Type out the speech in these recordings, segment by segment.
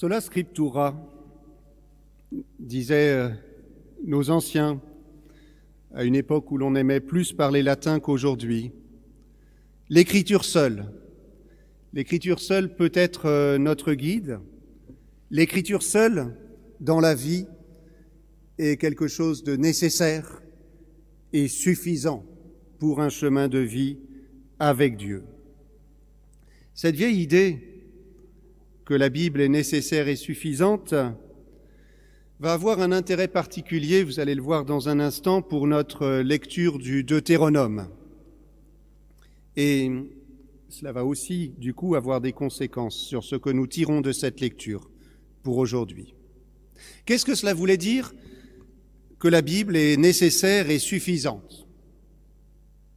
Sola scriptura, disaient euh, nos anciens, à une époque où l'on aimait plus parler latin qu'aujourd'hui. L'écriture seule. L'écriture seule peut être euh, notre guide. L'écriture seule, dans la vie, est quelque chose de nécessaire et suffisant pour un chemin de vie avec Dieu. Cette vieille idée que la Bible est nécessaire et suffisante va avoir un intérêt particulier, vous allez le voir dans un instant, pour notre lecture du Deutéronome. Et cela va aussi, du coup, avoir des conséquences sur ce que nous tirons de cette lecture pour aujourd'hui. Qu'est-ce que cela voulait dire que la Bible est nécessaire et suffisante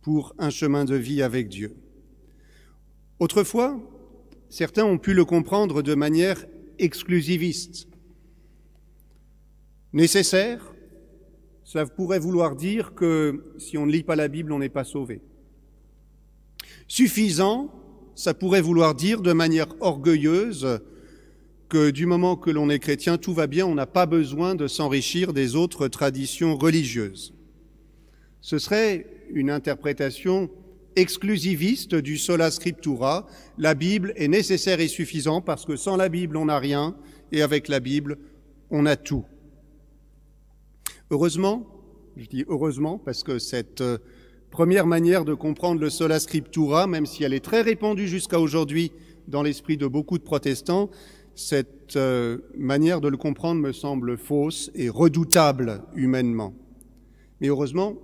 pour un chemin de vie avec Dieu? Autrefois, certains ont pu le comprendre de manière exclusiviste. Nécessaire, cela pourrait vouloir dire que si on ne lit pas la Bible, on n'est pas sauvé. Suffisant, ça pourrait vouloir dire de manière orgueilleuse que du moment que l'on est chrétien, tout va bien, on n'a pas besoin de s'enrichir des autres traditions religieuses. Ce serait une interprétation exclusiviste du sola scriptura. La Bible est nécessaire et suffisant parce que sans la Bible, on n'a rien et avec la Bible, on a tout. Heureusement, je dis heureusement parce que cette euh, première manière de comprendre le sola scriptura, même si elle est très répandue jusqu'à aujourd'hui dans l'esprit de beaucoup de protestants, cette euh, manière de le comprendre me semble fausse et redoutable humainement. Mais heureusement,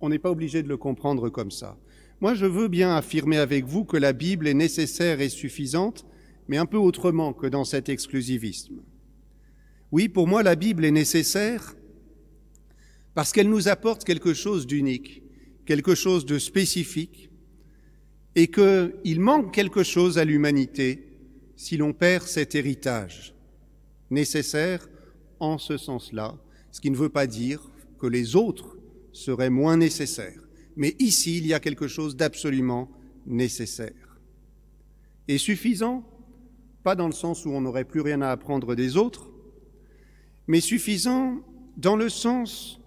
on n'est pas obligé de le comprendre comme ça. Moi, je veux bien affirmer avec vous que la Bible est nécessaire et suffisante, mais un peu autrement que dans cet exclusivisme. Oui, pour moi, la Bible est nécessaire parce qu'elle nous apporte quelque chose d'unique, quelque chose de spécifique, et qu'il manque quelque chose à l'humanité si l'on perd cet héritage nécessaire en ce sens-là, ce qui ne veut pas dire que les autres seraient moins nécessaires. Mais ici, il y a quelque chose d'absolument nécessaire. Et suffisant, pas dans le sens où on n'aurait plus rien à apprendre des autres, mais suffisant dans le sens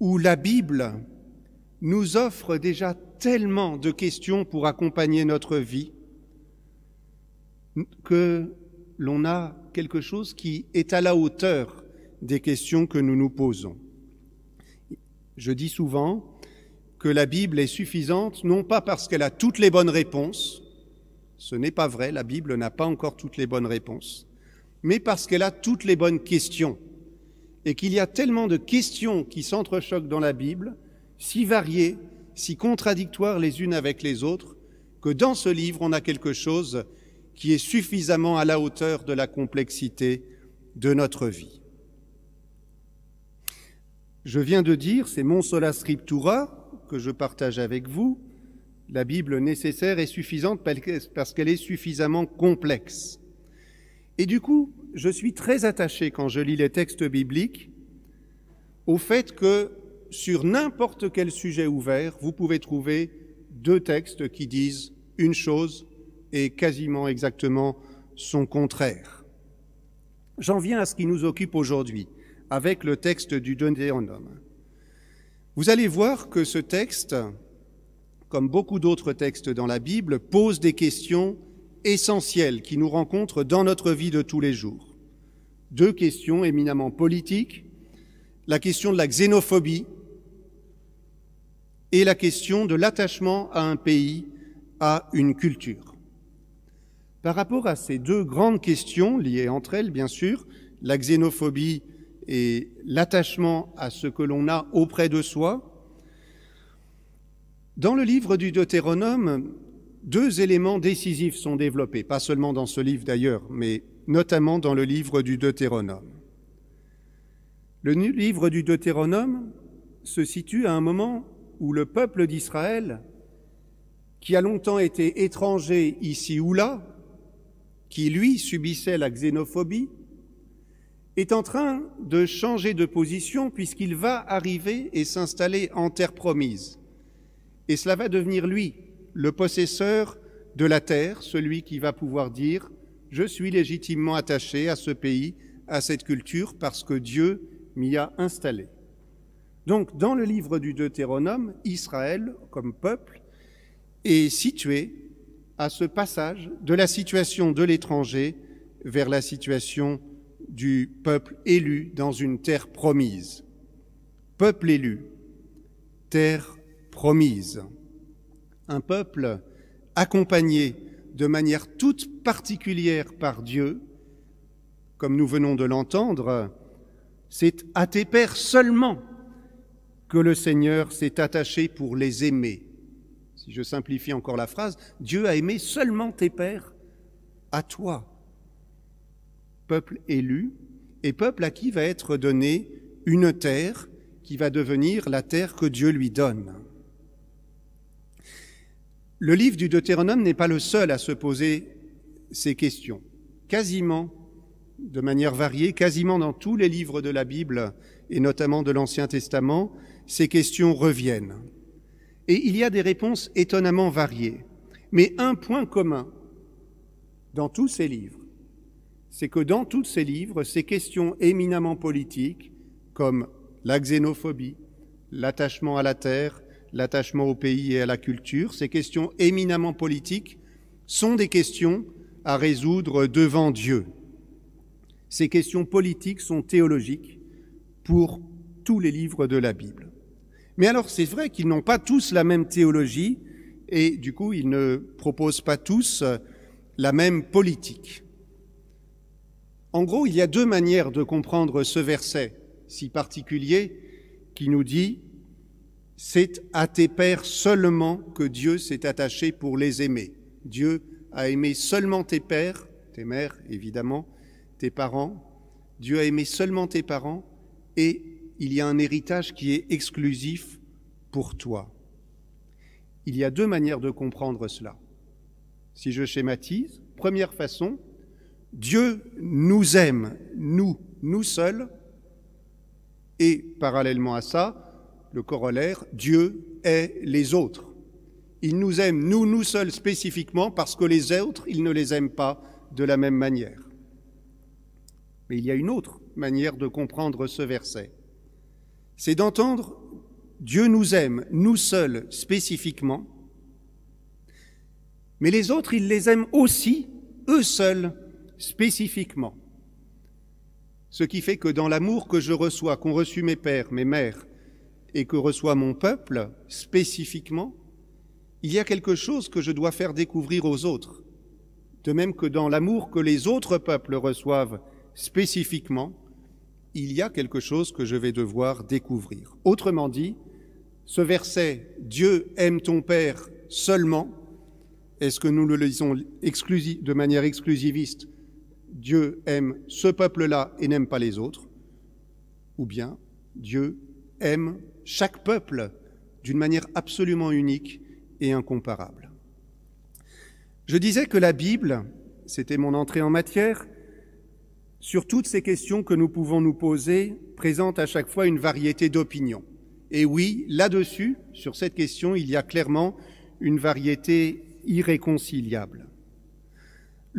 où la Bible nous offre déjà tellement de questions pour accompagner notre vie que l'on a quelque chose qui est à la hauteur des questions que nous nous posons. Je dis souvent que la Bible est suffisante, non pas parce qu'elle a toutes les bonnes réponses, ce n'est pas vrai, la Bible n'a pas encore toutes les bonnes réponses, mais parce qu'elle a toutes les bonnes questions, et qu'il y a tellement de questions qui s'entrechoquent dans la Bible, si variées, si contradictoires les unes avec les autres, que dans ce livre, on a quelque chose qui est suffisamment à la hauteur de la complexité de notre vie. Je viens de dire, c'est mon sola scriptura que je partage avec vous, la Bible nécessaire et suffisante parce qu'elle est suffisamment complexe. Et du coup, je suis très attaché quand je lis les textes bibliques au fait que sur n'importe quel sujet ouvert, vous pouvez trouver deux textes qui disent une chose et quasiment exactement son contraire. J'en viens à ce qui nous occupe aujourd'hui, avec le texte du Deutéronome. Vous allez voir que ce texte, comme beaucoup d'autres textes dans la Bible, pose des questions essentielles qui nous rencontrent dans notre vie de tous les jours. Deux questions éminemment politiques, la question de la xénophobie et la question de l'attachement à un pays, à une culture. Par rapport à ces deux grandes questions liées entre elles, bien sûr, la xénophobie et l'attachement à ce que l'on a auprès de soi, dans le livre du Deutéronome, deux éléments décisifs sont développés, pas seulement dans ce livre d'ailleurs, mais notamment dans le livre du Deutéronome. Le livre du Deutéronome se situe à un moment où le peuple d'Israël, qui a longtemps été étranger ici ou là, qui lui subissait la xénophobie, est en train de changer de position puisqu'il va arriver et s'installer en terre promise. Et cela va devenir lui, le possesseur de la terre, celui qui va pouvoir dire je suis légitimement attaché à ce pays, à cette culture, parce que Dieu m'y a installé. Donc, dans le livre du Deutéronome, Israël, comme peuple, est situé à ce passage de la situation de l'étranger vers la situation du peuple élu dans une terre promise. Peuple élu, terre promise. Un peuple accompagné de manière toute particulière par Dieu, comme nous venons de l'entendre, c'est à tes pères seulement que le Seigneur s'est attaché pour les aimer. Si je simplifie encore la phrase, Dieu a aimé seulement tes pères à toi, peuple élu, et peuple à qui va être donné une terre qui va devenir la terre que Dieu lui donne. Le livre du Deutéronome n'est pas le seul à se poser ces questions. Quasiment, de manière variée, quasiment dans tous les livres de la Bible, et notamment de l'Ancien Testament, ces questions reviennent. Et il y a des réponses étonnamment variées. Mais un point commun dans tous ces livres, c'est que dans tous ces livres, ces questions éminemment politiques, comme la xénophobie, l'attachement à la terre, l'attachement au pays et à la culture, ces questions éminemment politiques sont des questions à résoudre devant Dieu. Ces questions politiques sont théologiques pour tous les livres de la Bible. Mais alors c'est vrai qu'ils n'ont pas tous la même théologie et du coup ils ne proposent pas tous la même politique. En gros, il y a deux manières de comprendre ce verset si particulier qui nous dit c'est à tes pères seulement que Dieu s'est attaché pour les aimer. Dieu a aimé seulement tes pères, tes mères évidemment, tes parents. Dieu a aimé seulement tes parents et il y a un héritage qui est exclusif pour toi. Il y a deux manières de comprendre cela. Si je schématise, première façon, Dieu nous aime, nous, nous seuls, et parallèlement à ça, le corollaire, Dieu est les autres. Il nous aime, nous, nous seuls spécifiquement, parce que les autres, il ne les aime pas de la même manière. Mais il y a une autre manière de comprendre ce verset. C'est d'entendre Dieu nous aime, nous seuls spécifiquement, mais les autres, il les aime aussi, eux seuls, spécifiquement. Ce qui fait que dans l'amour que je reçois, qu'ont reçu mes pères, mes mères, et que reçoit mon peuple spécifiquement, il y a quelque chose que je dois faire découvrir aux autres. De même que dans l'amour que les autres peuples reçoivent spécifiquement, il y a quelque chose que je vais devoir découvrir. Autrement dit, ce verset Dieu aime ton Père seulement, est-ce que nous le lisons de manière exclusiviste Dieu aime ce peuple-là et n'aime pas les autres Ou bien Dieu aime chaque peuple d'une manière absolument unique et incomparable. Je disais que la Bible, c'était mon entrée en matière, sur toutes ces questions que nous pouvons nous poser, présente à chaque fois une variété d'opinions. Et oui, là-dessus, sur cette question, il y a clairement une variété irréconciliable.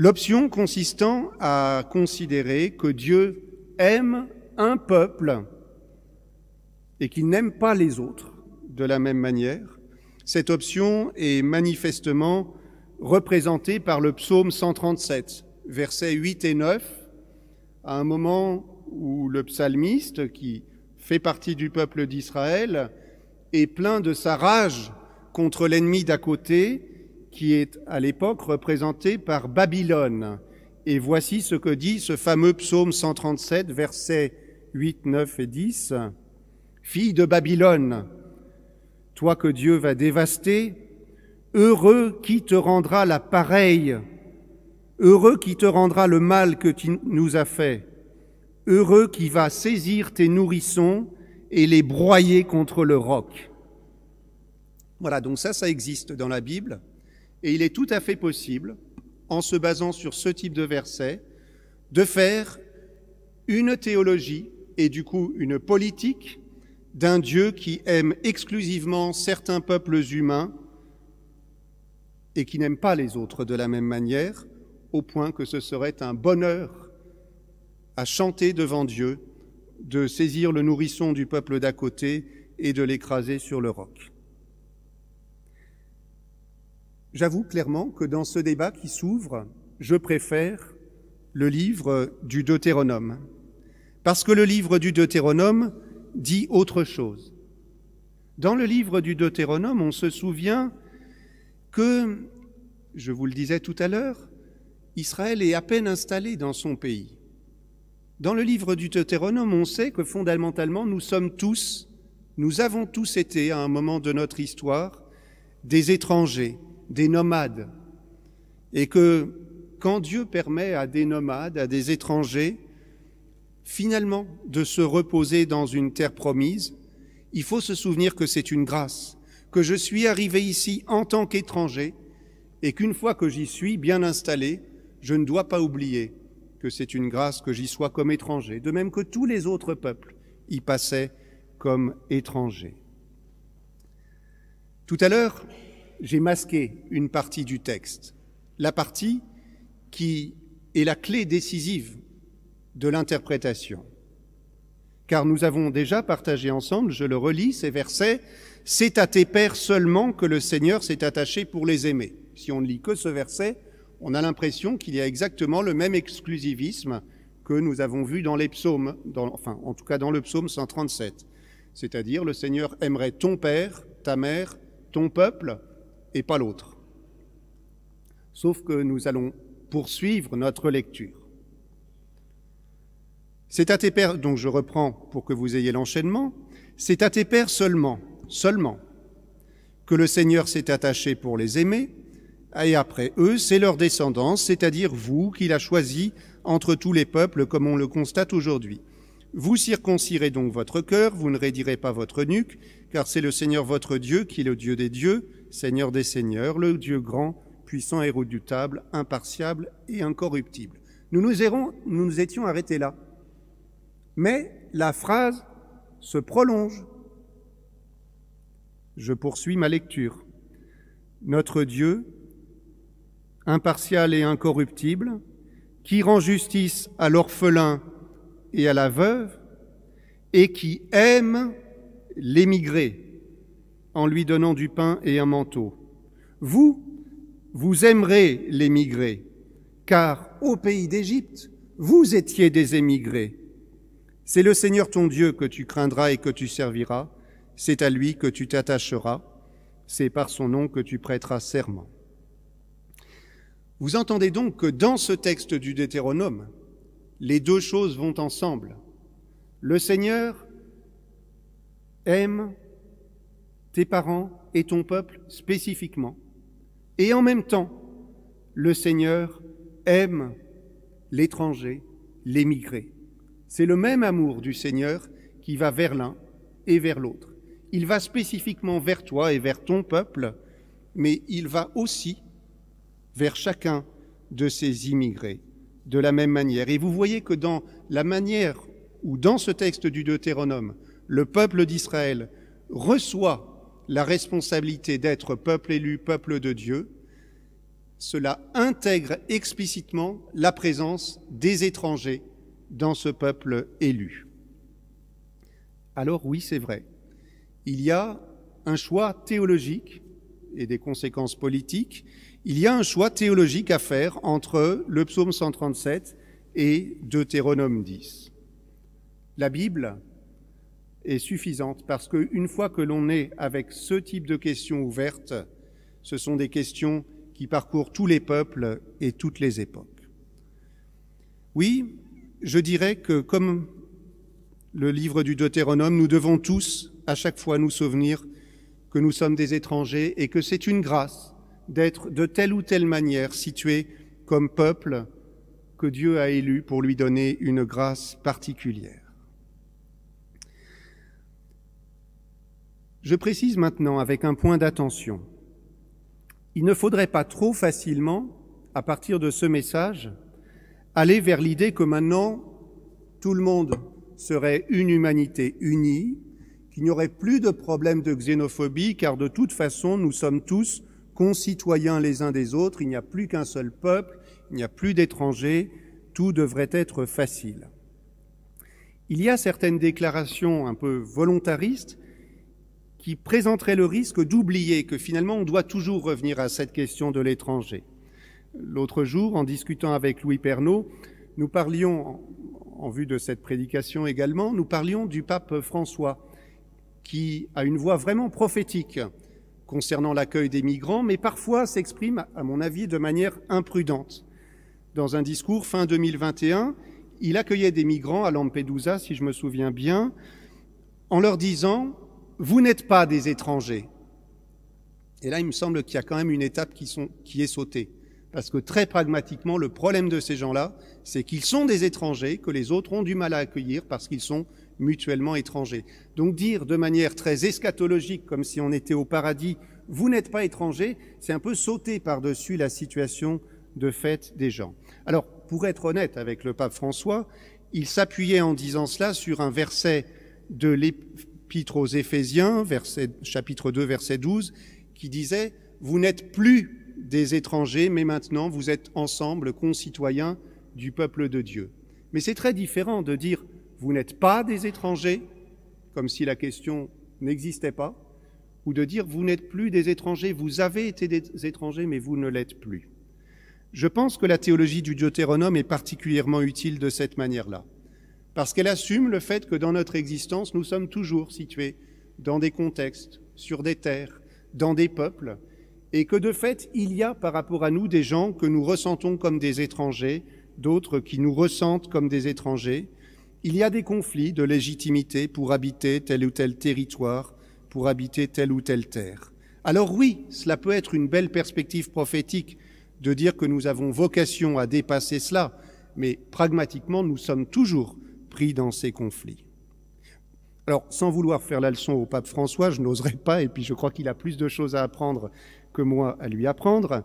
L'option consistant à considérer que Dieu aime un peuple et qui n'aiment pas les autres de la même manière, cette option est manifestement représentée par le psaume 137, versets 8 et 9, à un moment où le psalmiste, qui fait partie du peuple d'Israël, est plein de sa rage contre l'ennemi d'à côté, qui est à l'époque représenté par Babylone. Et voici ce que dit ce fameux psaume 137, versets 8, 9 et 10. Fille de Babylone, toi que Dieu va dévaster, heureux qui te rendra la pareille, heureux qui te rendra le mal que tu nous as fait, heureux qui va saisir tes nourrissons et les broyer contre le roc. Voilà, donc ça, ça existe dans la Bible, et il est tout à fait possible, en se basant sur ce type de verset, de faire une théologie et du coup une politique d'un Dieu qui aime exclusivement certains peuples humains et qui n'aime pas les autres de la même manière, au point que ce serait un bonheur à chanter devant Dieu, de saisir le nourrisson du peuple d'à côté et de l'écraser sur le roc. J'avoue clairement que dans ce débat qui s'ouvre, je préfère le livre du Deutéronome, parce que le livre du Deutéronome dit autre chose. Dans le livre du Deutéronome, on se souvient que, je vous le disais tout à l'heure, Israël est à peine installé dans son pays. Dans le livre du Deutéronome, on sait que fondamentalement, nous sommes tous, nous avons tous été à un moment de notre histoire des étrangers, des nomades, et que quand Dieu permet à des nomades, à des étrangers, finalement de se reposer dans une terre promise, il faut se souvenir que c'est une grâce, que je suis arrivé ici en tant qu'étranger, et qu'une fois que j'y suis bien installé, je ne dois pas oublier que c'est une grâce que j'y sois comme étranger, de même que tous les autres peuples y passaient comme étrangers. Tout à l'heure, j'ai masqué une partie du texte, la partie qui est la clé décisive de l'interprétation. Car nous avons déjà partagé ensemble, je le relis, ces versets, C'est à tes pères seulement que le Seigneur s'est attaché pour les aimer. Si on ne lit que ce verset, on a l'impression qu'il y a exactement le même exclusivisme que nous avons vu dans les psaumes, enfin en tout cas dans le psaume 137. C'est-à-dire le Seigneur aimerait ton père, ta mère, ton peuple et pas l'autre. Sauf que nous allons poursuivre notre lecture. C'est à tes pères, donc je reprends pour que vous ayez l'enchaînement, c'est à tes pères seulement, seulement, que le Seigneur s'est attaché pour les aimer, et après eux, c'est leur descendance, c'est-à-dire vous qu'il a choisi entre tous les peuples, comme on le constate aujourd'hui. Vous circoncirez donc votre cœur, vous ne raidirez pas votre nuque, car c'est le Seigneur votre Dieu qui est le Dieu des dieux, Seigneur des seigneurs, le Dieu grand, puissant et redoutable, impartiable et incorruptible. Nous nous, nous nous étions arrêtés là. Mais la phrase se prolonge. Je poursuis ma lecture. Notre Dieu, impartial et incorruptible, qui rend justice à l'orphelin et à la veuve, et qui aime l'émigré en lui donnant du pain et un manteau. Vous, vous aimerez l'émigré, car au pays d'Égypte, vous étiez des émigrés. C'est le Seigneur ton Dieu que tu craindras et que tu serviras, c'est à lui que tu t'attacheras, c'est par son nom que tu prêteras serment. Vous entendez donc que dans ce texte du Deutéronome, les deux choses vont ensemble. Le Seigneur aime tes parents et ton peuple spécifiquement. Et en même temps, le Seigneur aime l'étranger, l'émigré. C'est le même amour du Seigneur qui va vers l'un et vers l'autre. Il va spécifiquement vers toi et vers ton peuple, mais il va aussi vers chacun de ces immigrés de la même manière. Et vous voyez que dans la manière où dans ce texte du Deutéronome, le peuple d'Israël reçoit la responsabilité d'être peuple élu, peuple de Dieu, cela intègre explicitement la présence des étrangers dans ce peuple élu. Alors oui, c'est vrai, il y a un choix théologique et des conséquences politiques, il y a un choix théologique à faire entre le psaume 137 et Deutéronome 10. La Bible est suffisante parce qu'une fois que l'on est avec ce type de questions ouvertes, ce sont des questions qui parcourent tous les peuples et toutes les époques. Oui, je dirais que comme le livre du Deutéronome, nous devons tous à chaque fois nous souvenir que nous sommes des étrangers et que c'est une grâce d'être de telle ou telle manière situés comme peuple que Dieu a élu pour lui donner une grâce particulière. Je précise maintenant avec un point d'attention. Il ne faudrait pas trop facilement, à partir de ce message, aller vers l'idée que maintenant tout le monde serait une humanité unie, qu'il n'y aurait plus de problème de xénophobie, car de toute façon nous sommes tous concitoyens les uns des autres, il n'y a plus qu'un seul peuple, il n'y a plus d'étrangers, tout devrait être facile. Il y a certaines déclarations un peu volontaristes qui présenteraient le risque d'oublier que finalement on doit toujours revenir à cette question de l'étranger. L'autre jour, en discutant avec Louis Pernaud, nous parlions, en vue de cette prédication également, nous parlions du pape François, qui a une voix vraiment prophétique concernant l'accueil des migrants, mais parfois s'exprime, à mon avis, de manière imprudente. Dans un discours fin 2021, il accueillait des migrants à Lampedusa, si je me souviens bien, en leur disant Vous n'êtes pas des étrangers. Et là, il me semble qu'il y a quand même une étape qui, est sautée. Parce que très pragmatiquement, le problème de ces gens-là, c'est qu'ils sont des étrangers, que les autres ont du mal à accueillir parce qu'ils sont mutuellement étrangers. Donc dire de manière très eschatologique, comme si on était au paradis, vous n'êtes pas étrangers, c'est un peu sauter par-dessus la situation de fait des gens. Alors, pour être honnête avec le pape François, il s'appuyait en disant cela sur un verset de aux Éphésiens, chapitre 2, verset 12, qui disait Vous n'êtes plus des étrangers, mais maintenant vous êtes ensemble concitoyens du peuple de Dieu. Mais c'est très différent de dire Vous n'êtes pas des étrangers, comme si la question n'existait pas, ou de dire Vous n'êtes plus des étrangers, vous avez été des étrangers, mais vous ne l'êtes plus. Je pense que la théologie du Deutéronome est particulièrement utile de cette manière-là, parce qu'elle assume le fait que dans notre existence, nous sommes toujours situés dans des contextes, sur des terres, dans des peuples, et que de fait, il y a par rapport à nous des gens que nous ressentons comme des étrangers, d'autres qui nous ressentent comme des étrangers. Il y a des conflits de légitimité pour habiter tel ou tel territoire, pour habiter telle ou telle terre. Alors oui, cela peut être une belle perspective prophétique de dire que nous avons vocation à dépasser cela, mais pragmatiquement, nous sommes toujours dans ces conflits. Alors, sans vouloir faire la leçon au pape François, je n'oserais pas, et puis je crois qu'il a plus de choses à apprendre que moi à lui apprendre,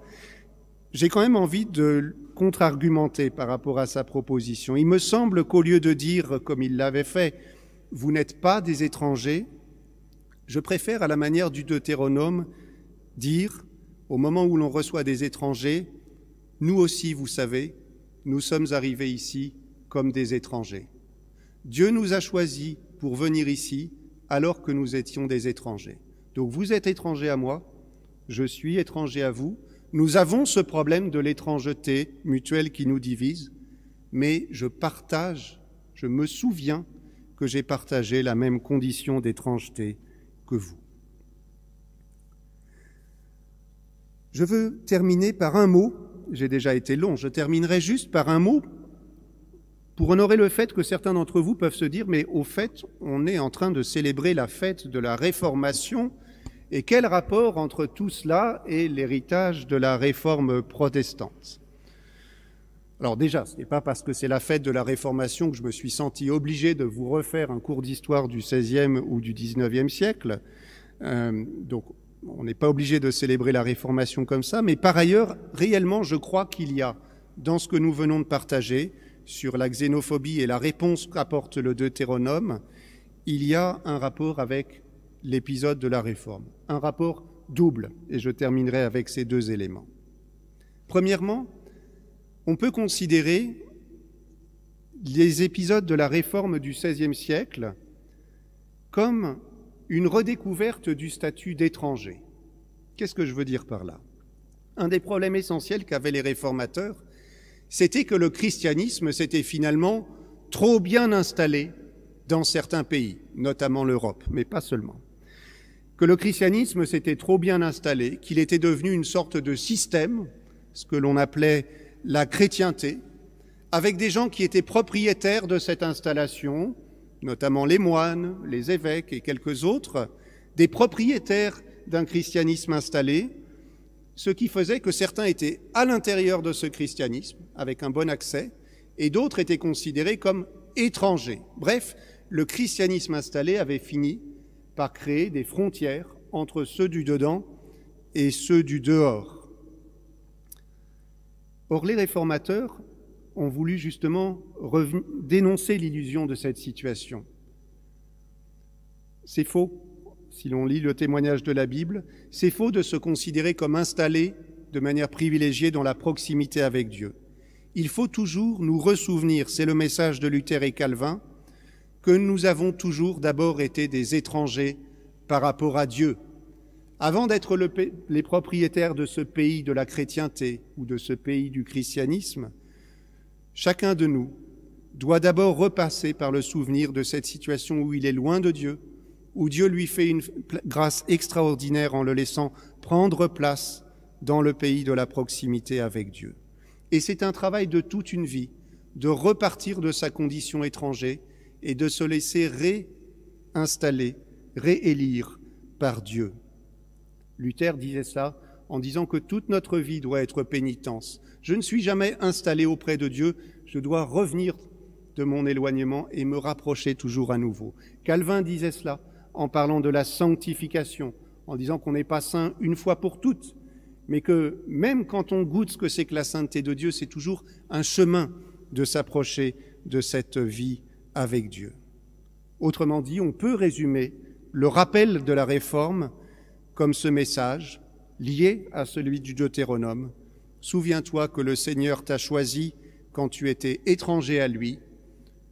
j'ai quand même envie de contre-argumenter par rapport à sa proposition. Il me semble qu'au lieu de dire, comme il l'avait fait, vous n'êtes pas des étrangers, je préfère, à la manière du Deutéronome, dire au moment où l'on reçoit des étrangers, nous aussi, vous savez, nous sommes arrivés ici comme des étrangers. Dieu nous a choisis pour venir ici alors que nous étions des étrangers. Donc vous êtes étrangers à moi, je suis étranger à vous. Nous avons ce problème de l'étrangeté mutuelle qui nous divise, mais je partage, je me souviens que j'ai partagé la même condition d'étrangeté que vous. Je veux terminer par un mot, j'ai déjà été long, je terminerai juste par un mot pour honorer le fait que certains d'entre vous peuvent se dire, mais au fait, on est en train de célébrer la fête de la Réformation, et quel rapport entre tout cela et l'héritage de la Réforme protestante? Alors déjà, ce n'est pas parce que c'est la fête de la Réformation que je me suis senti obligé de vous refaire un cours d'histoire du XVIe ou du XIXe siècle. Euh, donc on n'est pas obligé de célébrer la Réformation comme ça, mais par ailleurs, réellement, je crois qu'il y a, dans ce que nous venons de partager, sur la xénophobie et la réponse qu'apporte le Deutéronome, il y a un rapport avec l'épisode de la Réforme, un rapport double, et je terminerai avec ces deux éléments. Premièrement, on peut considérer les épisodes de la Réforme du XVIe siècle comme une redécouverte du statut d'étranger. Qu'est-ce que je veux dire par là? Un des problèmes essentiels qu'avaient les réformateurs, c'était que le christianisme s'était finalement trop bien installé dans certains pays, notamment l'Europe, mais pas seulement. Que le christianisme s'était trop bien installé, qu'il était devenu une sorte de système, ce que l'on appelait la chrétienté, avec des gens qui étaient propriétaires de cette installation, notamment les moines, les évêques et quelques autres, des propriétaires d'un christianisme installé, ce qui faisait que certains étaient à l'intérieur de ce christianisme, avec un bon accès, et d'autres étaient considérés comme étrangers. Bref, le christianisme installé avait fini par créer des frontières entre ceux du dedans et ceux du dehors. Or, les réformateurs ont voulu justement dénoncer l'illusion de cette situation. C'est faux, si l'on lit le témoignage de la Bible, c'est faux de se considérer comme installé de manière privilégiée dans la proximité avec Dieu. il faut toujours nous ressouvenir, c'est le message de Luther et Calvin, que nous avons toujours d'abord été des étrangers par rapport à Dieu. Avant d'être le, les propriétaires de ce pays de la chrétienté ou de ce pays du christianisme, chacun de nous doit d'abord repasser par le souvenir de cette situation où il est loin de Dieu, où Dieu lui fait une grâce extraordinaire en le laissant prendre place dans le pays de la proximité avec Dieu. Et c'est un travail de toute une vie, de repartir de sa condition étranger et de se laisser réinstaller, réélire par Dieu. Luther disait ça en disant que toute notre vie doit être pénitence. Je ne suis jamais installé auprès de Dieu, je dois revenir de mon éloignement et me rapprocher toujours à nouveau. Calvin disait cela en parlant de la sanctification, en disant qu'on n'est pas saint une fois pour toutes, mais que même quand on goûte ce que c'est que la sainteté de Dieu, c'est toujours un chemin de s'approcher de cette vie avec Dieu. Autrement dit, on peut résumer le rappel de la réforme comme ce message lié à celui du Deutéronome. Souviens-toi que le Seigneur t'a choisi quand tu étais étranger à lui,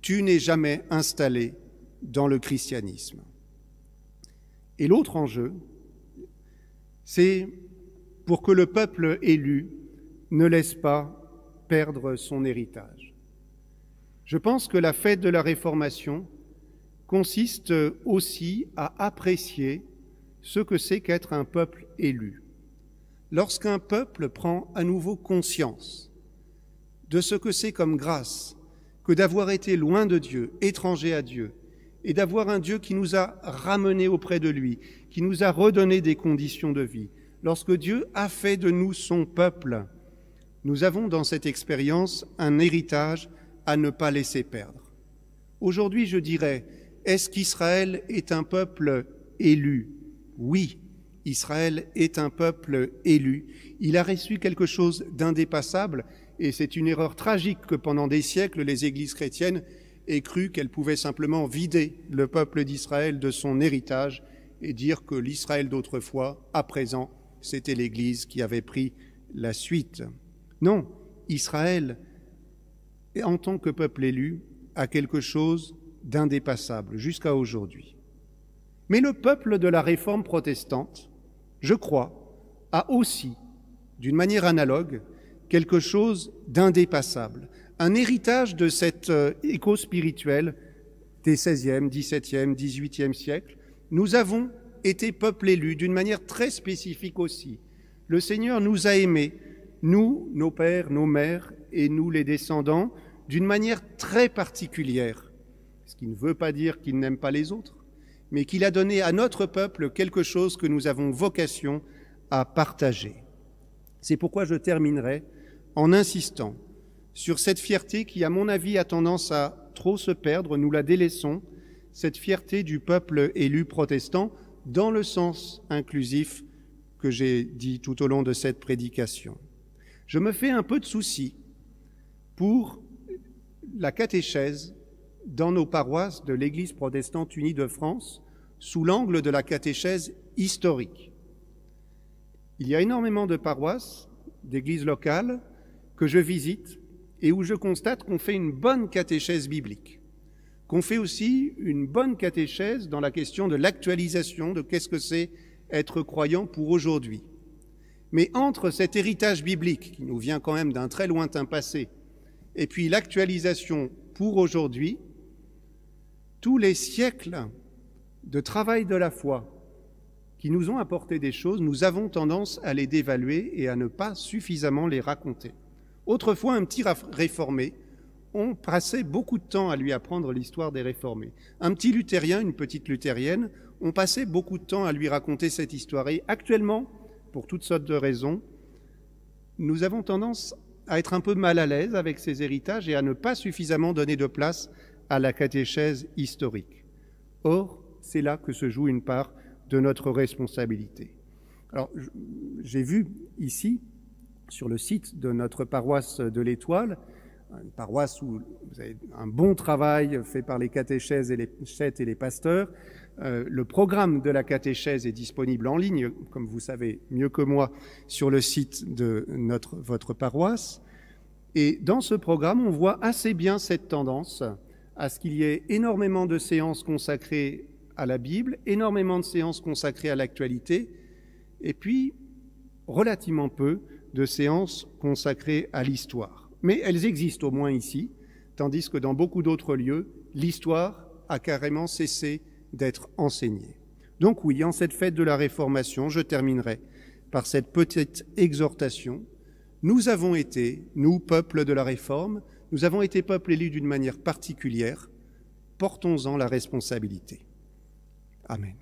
tu n'es jamais installé dans le christianisme. Et l'autre enjeu, c'est pour que le peuple élu ne laisse pas perdre son héritage. Je pense que la fête de la Réformation consiste aussi à apprécier ce que c'est qu'être un peuple élu. Lorsqu'un peuple prend à nouveau conscience de ce que c'est comme grâce que d'avoir été loin de Dieu, étranger à Dieu, et d'avoir un Dieu qui nous a ramenés auprès de lui, qui nous a redonné des conditions de vie. Lorsque Dieu a fait de nous son peuple, nous avons dans cette expérience un héritage à ne pas laisser perdre. Aujourd'hui, je dirais, est-ce qu'Israël est un peuple élu? Oui, Israël est un peuple élu. Il a reçu quelque chose d'indépassable et c'est une erreur tragique que pendant des siècles les églises chrétiennes aient cru qu'elles pouvaient simplement vider le peuple d'Israël de son héritage et dire que l'Israël d'autrefois, à présent, c'était l'Église qui avait pris la suite. Non, Israël, en tant que peuple élu, a quelque chose d'indépassable jusqu'à aujourd'hui. Mais le peuple de la réforme protestante, je crois, a aussi, d'une manière analogue, quelque chose d'indépassable, un héritage de cet euh, écho spirituel des 16e, 17e, 18e siècles. Nous avons été peuple élu d'une manière très spécifique aussi. Le Seigneur nous a aimés, nous, nos pères, nos mères et nous, les descendants, d'une manière très particulière. Ce qui ne veut pas dire qu'il n'aime pas les autres, mais qu'il a donné à notre peuple quelque chose que nous avons vocation à partager. C'est pourquoi je terminerai en insistant sur cette fierté qui, à mon avis, a tendance à trop se perdre, nous la délaissons, cette fierté du peuple élu protestant dans le sens inclusif que j'ai dit tout au long de cette prédication. Je me fais un peu de souci pour la catéchèse dans nos paroisses de l'Église protestante unie de France sous l'angle de la catéchèse historique. Il y a énormément de paroisses, d'églises locales, que je visite et où je constate qu'on fait une bonne catéchèse biblique, qu'on fait aussi une bonne catéchèse dans la question de l'actualisation de qu'est-ce que c'est être croyant pour aujourd'hui. Mais entre cet héritage biblique, qui nous vient quand même d'un très lointain passé, et puis l'actualisation pour aujourd'hui, tous les siècles de travail de la foi qui nous ont apporté des choses, nous avons tendance à les dévaluer et à ne pas suffisamment les raconter. Autrefois, un petit réformé, on passait beaucoup de temps à lui apprendre l'histoire des réformés. Un petit luthérien, une petite luthérienne, on passait beaucoup de temps à lui raconter cette histoire. Et actuellement, pour toutes sortes de raisons, nous avons tendance à être un peu mal à l'aise avec ces héritages et à ne pas suffisamment donner de place à la catéchèse historique. Or, c'est là que se joue une part de notre responsabilité. Alors, j'ai vu ici sur le site de notre paroisse de l'Étoile, une paroisse où vous avez un bon travail fait par les catéchèses et les chètes et les pasteurs. Euh, le programme de la catéchèse est disponible en ligne, comme vous savez mieux que moi, sur le site de notre, votre paroisse. Et dans ce programme, on voit assez bien cette tendance à ce qu'il y ait énormément de séances consacrées à la Bible, énormément de séances consacrées à l'actualité, et puis relativement peu de séances consacrées à l'histoire. Mais elles existent au moins ici, tandis que dans beaucoup d'autres lieux, l'histoire a carrément cessé d'être enseignée. Donc oui, en cette fête de la Réformation, je terminerai par cette petite exhortation. Nous avons été, nous, peuple de la Réforme, nous avons été peuple élu d'une manière particulière. Portons-en la responsabilité. Amen.